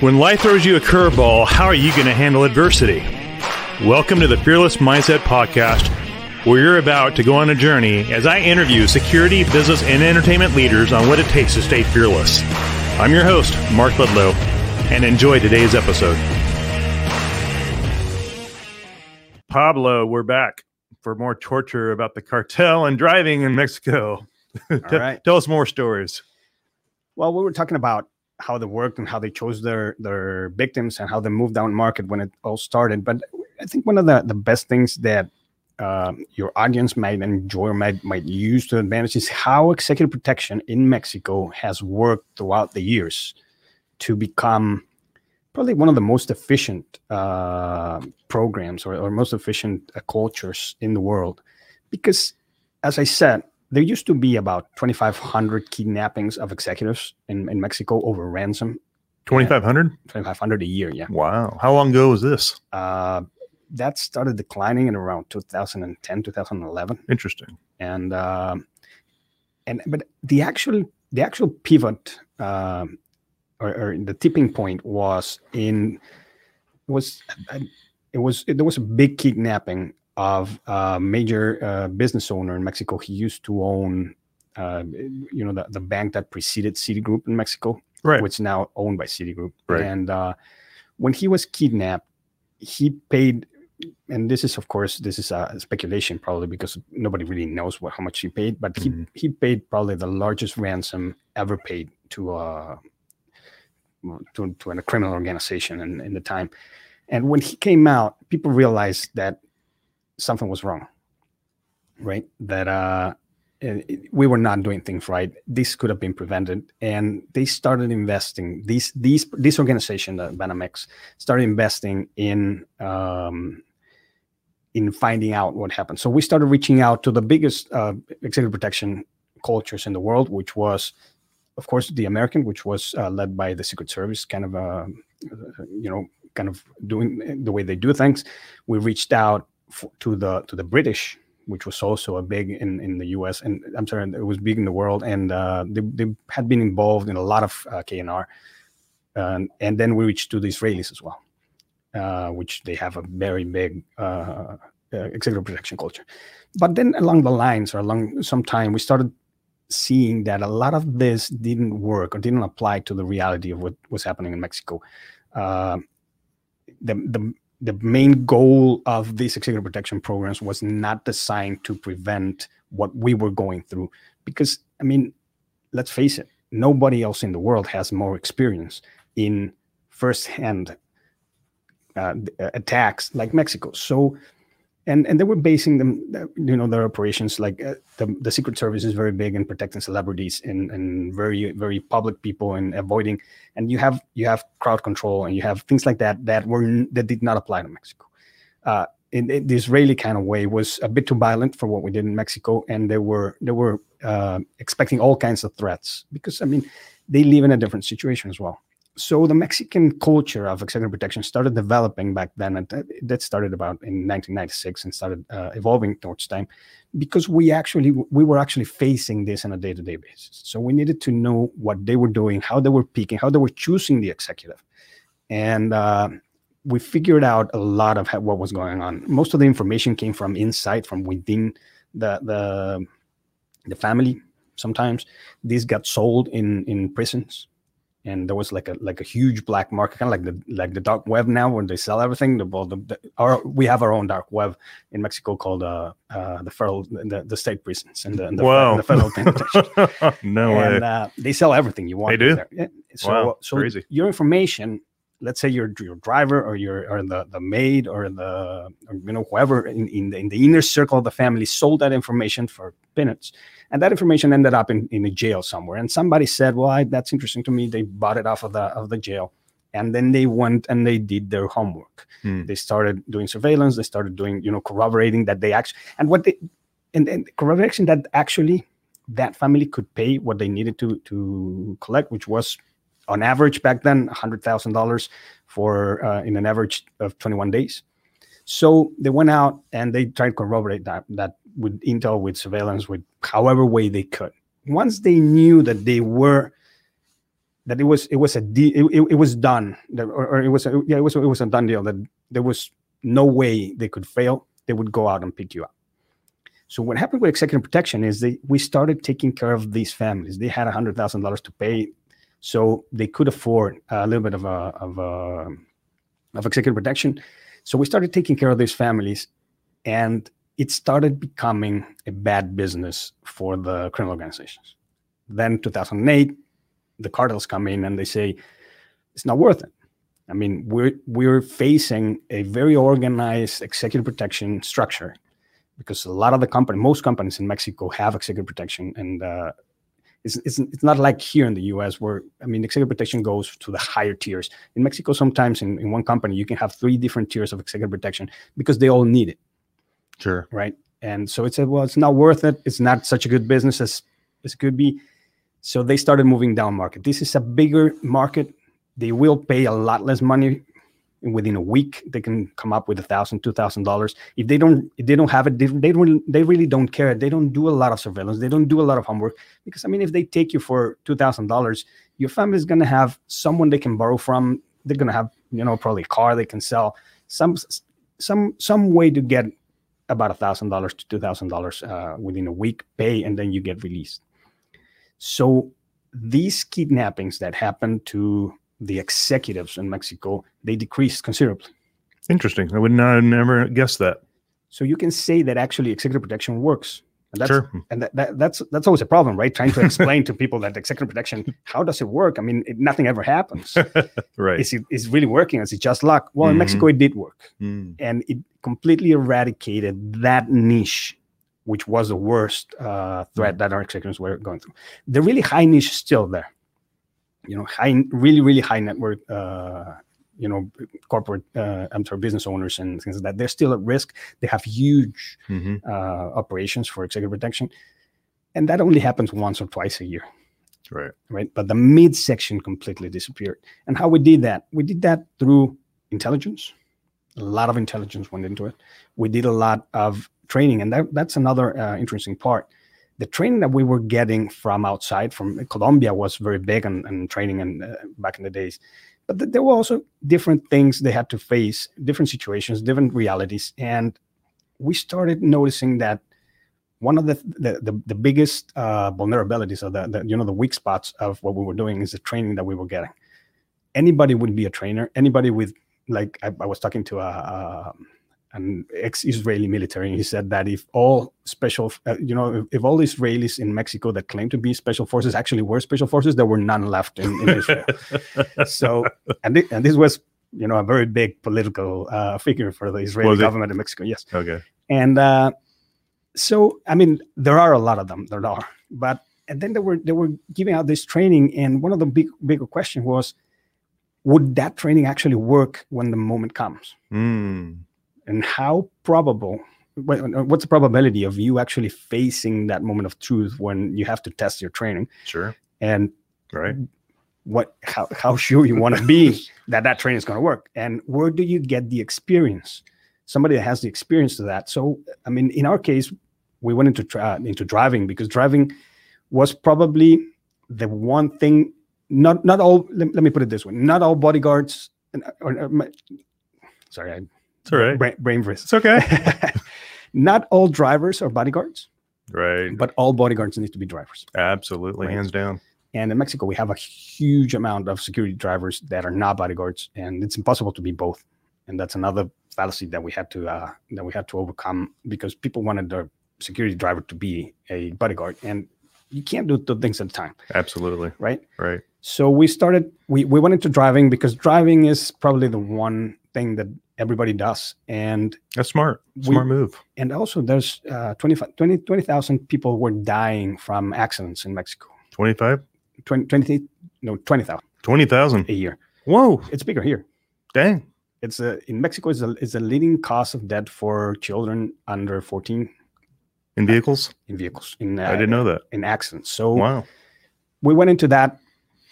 When life throws you a curveball, how are you going to handle adversity? Welcome to the Fearless Mindset Podcast, where you're about to go on a journey as I interview security, business, and entertainment leaders on what it takes to stay fearless. I'm your host, Mark Ledlow, and enjoy today's episode. Pablo, we're back for more torture about the cartel and driving in Mexico. All right. Tell us more stories. Well, we were talking about how they worked and how they chose their their victims and how they moved down market when it all started. But I think one of the, the best things that uh, your audience might enjoy or might, might use to advantage is how executive protection in Mexico has worked throughout the years to become probably one of the most efficient uh, programs or, or, most efficient uh, cultures in the world. Because, as I said, there used to be about 2,500 kidnappings of executives in, in Mexico over ransom. 2,500? 2,500 a year, yeah. Wow. How long ago was this? Uh, that started declining in around 2010, 2011. Interesting. And, uh, and but the actual, the actual pivot uh, or, or, the tipping point was in, was, it was, there was a big kidnapping of a major uh, business owner in Mexico. He used to own, uh, you know, the, the bank that preceded Citigroup in Mexico, right. which is now owned by Citigroup. Right. And uh, when he was kidnapped, he paid, and this is, of course, this is a speculation probably because nobody really knows what how much he paid, but mm-hmm. he he paid probably the largest ransom ever paid to a uh, to, to a criminal organization in, in the time. And when he came out, people realized that something was wrong, right? That uh, we were not doing things right. This could have been prevented, and they started investing. These these this organization, the Banamex, started investing in um, in finding out what happened. So we started reaching out to the biggest uh, executive protection cultures in the world, which was, of course, the American, which was uh, led by the Secret Service, kind of, uh, you know, kind of doing the way they do things. We reached out to the to the British, which was also a big in in the U.S. and I'm sorry, it was big in the world, and uh, they they had been involved in a lot of uh, K&R, and and then we reached to the Israelis as well, uh, which they have a very big uh, uh, executive protection culture. But then along the lines or along some time, we started seeing that a lot of this didn't work or didn't apply to the reality of what was happening in Mexico. Uh, the the the main goal of these executive protection programs was not designed to prevent what we were going through. Because i mean let's face it nobody else in the world has more experience in firsthand uh, attacks like mexico. So and and they were basing them you know their operations like uh, the, the secret service is very big in protecting celebrities and and very very public people and avoiding and you have you have crowd control and you have things like that that were that did not apply to mexico. Uh, in, in the israeli kind of way was a bit too violent for what we did in mexico and they were they were uh, expecting all kinds of threats because i mean they live in a different situation as well so the Mexican culture of executive protection started developing back then, and that started about in 1996 and started uh, evolving towards time, because we actually we were actually facing this on a day-to-day basis. So we needed to know what they were doing, how they were picking, how they were choosing the executive, and uh, we figured out a lot of what was going on. Most of the information came from inside, from within the the the family. Sometimes these got sold in in prisons and there was like a like a huge black market, kind of like the like the dark web now, when they sell everything. The, the, the, our we have our own dark web in Mexico called uh, uh the federal the, the state prisons and the, and the, wow. and the federal penitentiary. no and, way. Uh, they sell everything you want. They do. There. Yeah. So wow. so Crazy. your information. Let's say you're your driver or your or the, the maid or the or, you know whoever in, in the in the inner circle of the family sold that information for peanuts and that information ended up in, in a jail somewhere. And somebody said well I, that's interesting to me. They bought it off of the of the jail. And then they went and they did their homework. Hmm. they started doing surveillance. They started doing you know corroborating that they actually and what they and, and corroboration that actually that family could pay what they needed to to collect which was on average back then $100000 for uh, in an average of 21 days so they went out and they tried to corroborate that that with intel, with surveillance, with however way they could. Once they knew that they were that it was it was a de- it, it, it was done that, or, or it was a, yeah it was it was a done deal that there was no way they could fail. They would go out and pick you up. So what happened with executive protection is they we started taking care of these families. They had a hundred thousand dollars to pay, so they could afford a little bit of a of a of executive protection. So we started taking care of these families, and it started becoming a bad business for the criminal organizations. Then 2008, the cartels come in and they say it's not worth it. I mean, we're we're facing a very organized executive protection structure because a lot of the company, most companies in Mexico have executive protection, and uh, it's, it's it's not like here in the U.S. where I mean, executive protection goes to the higher tiers. In Mexico, sometimes in, in one company you can have three different tiers of executive protection because they all need it. Sure. Right. And so it said, well, it's not worth it. It's not such a good business as as it could be. So they started moving down market. This is a bigger market. They will pay a lot less money within a week. They can come up with a thousand, two thousand dollars. If they don't, if they don't have it, they, they don't. They really don't care. They don't do a lot of surveillance. They don't do a lot of homework because I mean, if they take you for two thousand dollars, your family is going to have someone they can borrow from. They're going to have, you know, probably a car they can sell. Some, some, some way to get about a thousand dollars to two thousand uh, dollars within a week pay, and then you get released. So these kidnappings that happen to the executives in Mexico, they decreased considerably. Interesting. I would not have never guessed that. So you can say that actually executive protection works. And that's, Sure. and that, that, that's that's always a problem, right? Trying to explain to people that executive protection, how does it work? I mean, it, nothing ever happens. Right. Is it is really working? Is it just luck? Well, in Mhm. Mexico, it did work, Mm. and it completely eradicated that niche, which was the worst uh, threat that our executives were going through. The really high niche is still there. You know, high, really, really high net worth. Uh, you know, corporate, uh, I'm sorry, business owners and things like that. They're still at risk. They have huge hmm uh, operations for executive protection, and that only happens once or twice a year Right. right? But the midsection completely disappeared. And how we did that? We did that through intelligence. A lot of intelligence went into it. We did a lot of training, and that, that's another uh, interesting part. The training that we were getting from outside, from Colombia, was very big and, on training and uh, back in the days. But th- there were also different things they had to face, different situations, different realities, and we started noticing that one of the the, the, the biggest uh, vulnerabilities of the, the you know the weak spots of what we were doing is the training that we were getting. Anybody would be a trainer. Anybody with like I, I was talking to a, a an ex-Israeli military, and he said that if all special, uh, you know, if, if all Israelis in Mexico that claim to be special forces actually were special forces, there were none left in, in Israel. so, and thi- and this was you know a very big political uh, figure for the Israeli government in Mexico. Yes, okay. and uh, so I mean there are a lot of them. There are, but and then they were they were giving out this training, and one of the big bigger question was, would that training actually work when the moment comes? Mm. And how probable what's the probability of you actually facing that moment of truth when you have to test your training Sure. and Right. what how, how sure you want to be that that training is going to work and where do you get the experience somebody that has the experience to that so i mean in our case we went into tra- into driving because driving was probably the one thing not not all let, let me put it this way not all bodyguards and- or, or, my- sorry i It's all right. brain, brain freeze It's okay. not all drivers are bodyguards right. but all bodyguards need to be drivers Absolutely. Right. Hands down. and in mexico we have a huge amount of security drivers that are not bodyguards and it's impossible to be both and that's another fallacy that we had to uh, that we had to overcome because people wanted their security driver to be a bodyguard and you can't do two things at a time Absolutely. right Right. so we started we, we went into driving because driving is probably the one thing that everybody does and That's smart. We- Smart move. and also there's uh 25 20 20,000 people were dying from accidents in Mexico 25? 20, 20 no 20,000 20,000. a year Whoa. it's bigger here Dang. it's a in Mexico is a is a leading cause of death for children under 14 In vehicles? in vehicles in uh, I didn't know that. in accidents so Wow. we went into that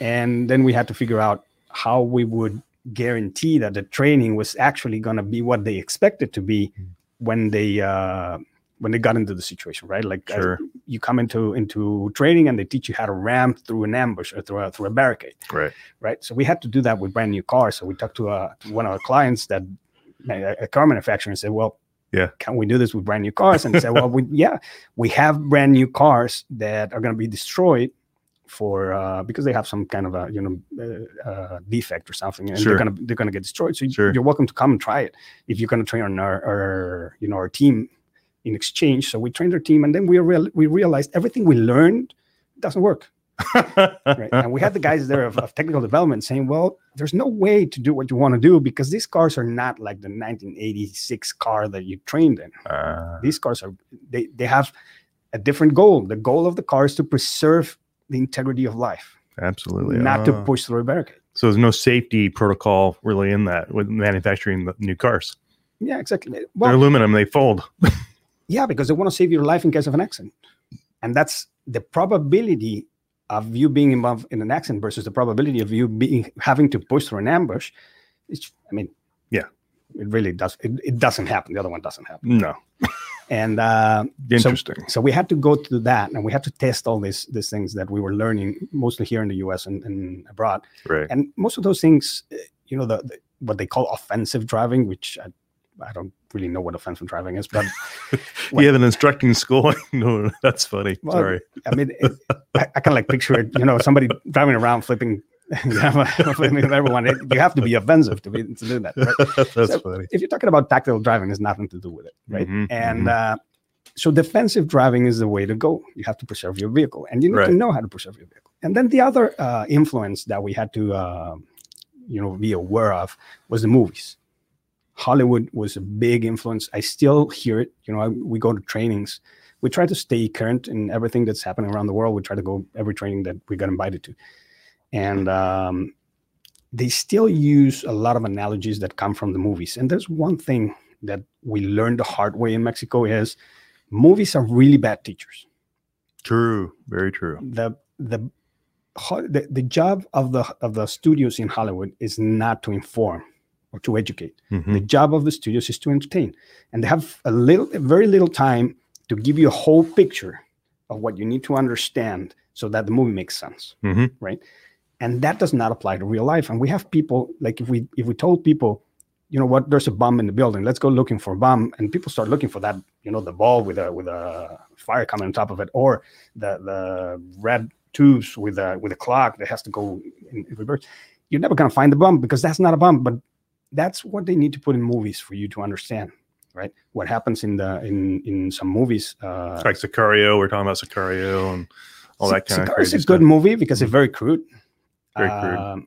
and then we had to figure out how we would guarantee that the training was actually going to be what they expected to be when they uh, when they got into the situation, right? Like uh, Sure. you come into into training and they teach you how to ramp through an ambush or through a, through a barricade, Right. right? So we had to do that with brand new cars. So we talked to, uh, to one of our clients that a a car manufacturer and said, well, Yeah. can we do this with brand new cars? And they said, well, we, yeah, we have brand new cars that are going to be destroyed for uh, because they have some kind of a you know uh, uh, defect or something, and Sure. they're gonna they're gonna get destroyed. So Sure. you're welcome to come and try it if you're gonna train on our, our you know our team in exchange. So we trained our team, and then we real, we realized everything we learned doesn't work. Right? and we had the guys there of, of technical development saying, "Well, there's no way to do what you want to do because these cars are not like the 1986 car that you trained in. Uh, These cars are they they have a different goal. The goal of the car is to preserve the integrity of life, absolutely. not to Ah. push through a barricade." So there's no safety protocol really in that with manufacturing the new cars. Yeah, exactly. They're aluminum, they fold. yeah, because they want to save your life in case of an accident, and that's the probability of you being involved in an accident versus the probability of you being having to push through an ambush. It's, I mean, Yeah. it really does. It, it doesn't happen. The other one doesn't happen. No. And uh, Interesting. so we had to go through that, and we had to test all these these things that we were learning mostly here in the U.S. and, and abroad. right. And most of those things, uh, you know, the, the what they call offensive driving, which I, I don't really know what offensive driving is, but you have an instructing school. no, that's funny. Well, Sorry. I mean, it, I, I kind of like picture it, you know, somebody driving around flipping, everyone. It, you have to be offensive to be to do that. Right? that's so- funny. If you're talking about tactical driving, there's nothing to do with it, right? Mhm, And mhm. uh, so defensive driving is the way to go. You have to preserve your vehicle, and you need to know how to preserve your vehicle. And then the other uh, influence that we had to, uh, you know, be aware of was the movies. Hollywood was a big influence. I still hear it. You know, I, we go to trainings. We try to stay current in everything that's happening around the world. We try to go every training that we got invited to, and um, they still use a lot of analogies that come from the movies. And there's one thing that we learned the hard way in Mexico is movies are really bad teachers. True. Very true. The the the, the job of the of the studios in Hollywood is not to inform or to educate. Mhm. The job of the studios is to entertain, and they have a little, very little time to give you a whole picture of what you need to understand so that the movie makes sense, Mhm. right? And that does not apply to real life. And we have people like if we if we told people, you know what, there's a bomb in the building, let's go looking for a bomb, and people start looking for that, you know, the ball with a with a fire coming on top of it, or the the red tubes with a with a clock that has to go in, in reverse. You're never gonna find the bomb because that's not a bomb, but that's what they need to put in movies for you to understand right what happens in the in in some movies uh Like Sicario. We're talking about Sicario and all that kind of Sicario is crazy a stuff. good movie because it's very crude Very crude. Um,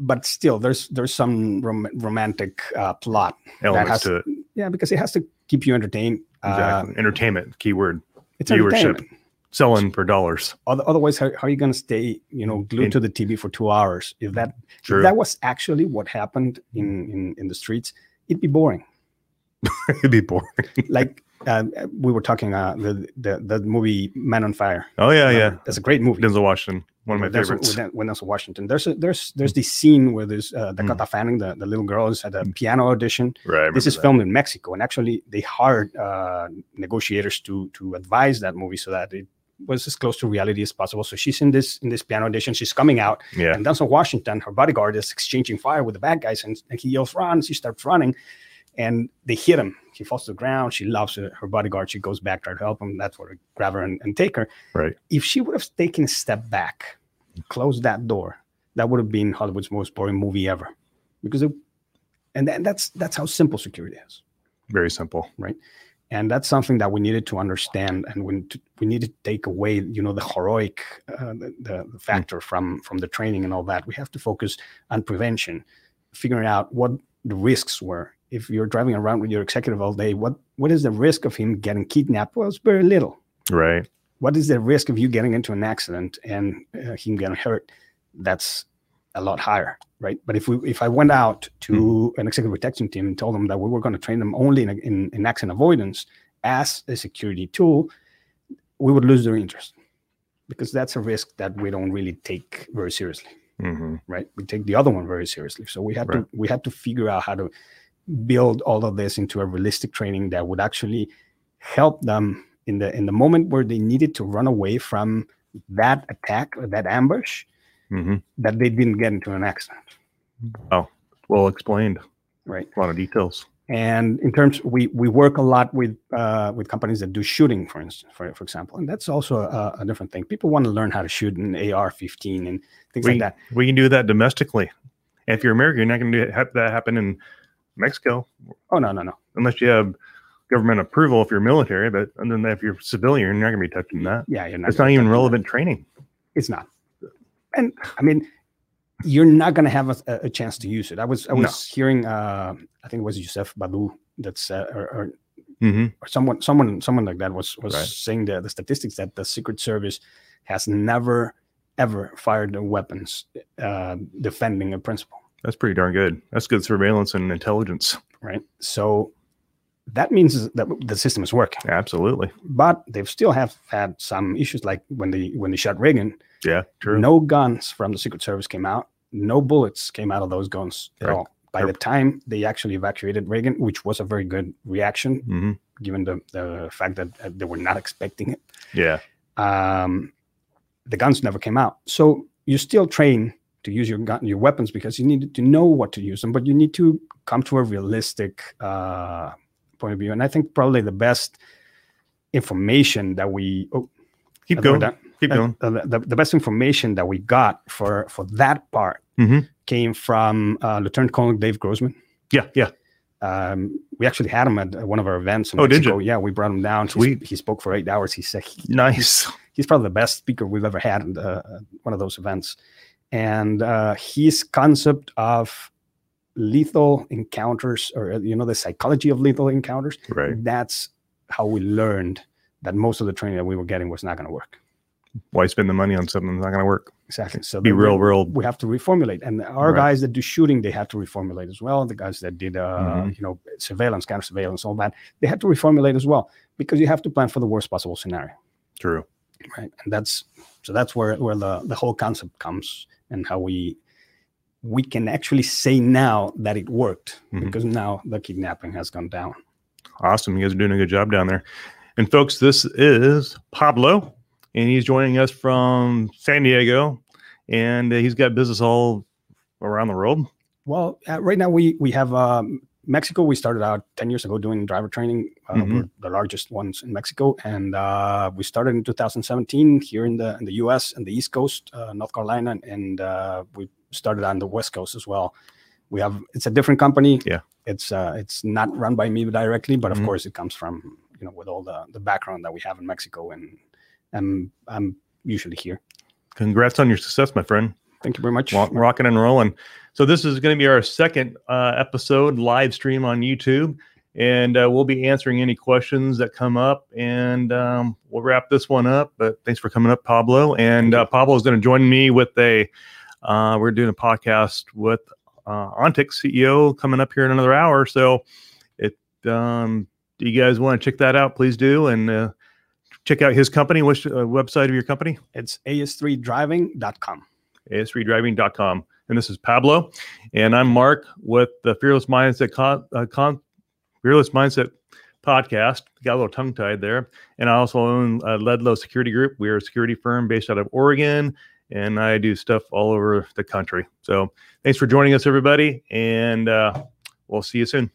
but still there's there's some rom- romantic uh plot Elements has- to it. yeah because it has to keep you entertained Exactly. uh, Entertainment, keyword. it's Viewership. Selling for dollars. Otherwise how, how are you going to stay you know glued In- to the tv for two hours if that True. if that was actually what happened in in, in the streets it'd be boring It'd be boring. like uh, we were talking uh the, the the movie man on fire Oh yeah, yeah. Uh, that's a great movie Denzel Washington, one of my Denzel- favorites. with Denzel Washington there's a, there's there's this scene where there's uh, Dakota Fanning the, the little girl is at a piano audition Right. This is remember filmed in Mexico and actually they hired uh, negotiators to to advise that movie so that it was as close to reality as possible so she's in this in this piano audition she's coming out. Yeah. and Denzel Washington, her bodyguard, is exchanging fire with the bad guys, and, and he yells, "Run!" She starts running, and they hit him. He falls to the ground. She loves her, her bodyguard. She goes back, try to help him. That's where they grab her and, and take her. Right. If she would have taken a step back, closed that door, that would have been Hollywood's most boring movie ever, because it, and then that's that's how simple security is Very simple. Right. And that's something that we needed to understand and we, we need to take away you know the heroic uh, the, the, the factor from from the training and all that we have to focus on prevention figuring out what the risks were if you're driving around with your executive all day what what is the risk of him getting kidnapped? Well it's very little. Right. what is the risk of you getting into an accident and uh, him getting hurt? That's a lot higher right? But if we if i went out to an executive protection team and told them that we were going to train them only in, in, in accident avoidance as a security tool we would lose their interest because that's a risk that we don't really take very seriously hmm right? We take the other one very seriously. So we had Right. to we had to figure out how to build all of this into a realistic training that would actually help them in the in the moment where they needed to run away from that attack or that ambush hmm that they didn't get into an accident. Oh, Well explained. right. A lot of details. and in terms we we work a lot with uh, with companies that do shooting for instance for, for example. And that's also a, a different thing. People want to learn how to shoot an ar-15 and things We, like that. we can do that domestically. If you're American, you're not going to have that happen in Mexico oh no no no unless you have government approval if you're military. But other than that, if you're civilian, you're not going to be touching that. yeah you're not It's not even touch that. relevant training. it's not and i mean you're not going to have a, a chance to use it i was i No. was hearing uh i think it was yusef badu that's uh, or, or hmm or someone someone someone like that was was Right. saying the, the statistics that the secret service has never ever fired the weapons uh, defending a principal That's pretty darn good. That's good surveillance and intelligence. right so that means that the system is working Absolutely. but they still have had some issues like when they when they shot reagan Yeah. True. no guns from the secret service came out no bullets came out of those guns at Right. all by the time they actually evacuated reagan which was a very good reaction hmm given the, the fact that uh, they were not expecting it Yeah. um, the guns never came out. So you still train to use your gun, your weapons because you need to know what to use them, but you need to come to a realistic uh, point of view. And I think probably the best information that we oh, Keep going. that- Keep going. uh, the, the best information that we got for for that part hmm came from uh, Lieutenant Colonel Dave Grossman. Yeah. Yeah. Um, we actually had him at one of our events. In Oh, did you? Yeah, we brought him down. He Sweet. He, spoke for eight hours. He said he, Nice. he's probably the best speaker we've ever had at uh, one of those events. And uh, his concept of lethal encounters, or uh, you know, the psychology of lethal encounters, Right. that's how we learned that most of the training that we were getting was not going to work. Why spend the money on something that's not going to work? Exactly. So Be real real we- have to reformulate, and our Right. guys that do shooting, they have to reformulate as well. The guys that did, uh, Mhm. you know, surveillance, counter surveillance, all that, they had to reformulate as well because you have to plan for the worst possible scenario. True. right and that's so that's where where the the whole concept comes and how we we can actually say now that it worked Mhm. because now the kidnapping has gone down Awesome. You guys are doing a good job down there. And folks, this is Pablo, and he's joining us from San Diego, and uh, he's got business all around the world. well uh, right now we we have um mexico we started out 10 years ago doing driver training uh, Mhm. we're the largest ones in mexico and uh, we started in 2017 here in the in the us and the east coast uh, north carolina and uh, we started on the west coast as well we have it's a different company Yeah. it's uh it's not run by me directly but of Mhm. course it comes from you know with all the the background that we have in mexico and and i'm usually here Congrats on your success, my friend. thank you very much Rock, rocking and rolling. So this is going to be our second uh, episode live stream on YouTube, and uh, we'll be answering any questions that come up, and um, we'll wrap this one up. But thanks for coming up, Pablo. And uh, Pablo is going to join me with a. Uh, we're doing a podcast with uh, Ontic's CEO coming up here in another hour. So, it um, do you guys want to check that out? Please do, and uh, check out his company. Which uh, website of your company? it's as3driving.com as3driving.com. And this is Pablo, and I'm Mark with the Fearless Mindset con, uh, con, Fearless Mindset podcast. Got a little tongue tied there, and I also own uh, Ledlow Security Group. We are a security firm based out of Oregon, and I do stuff all over the country. So thanks for joining us, everybody, and uh, we'll see you soon.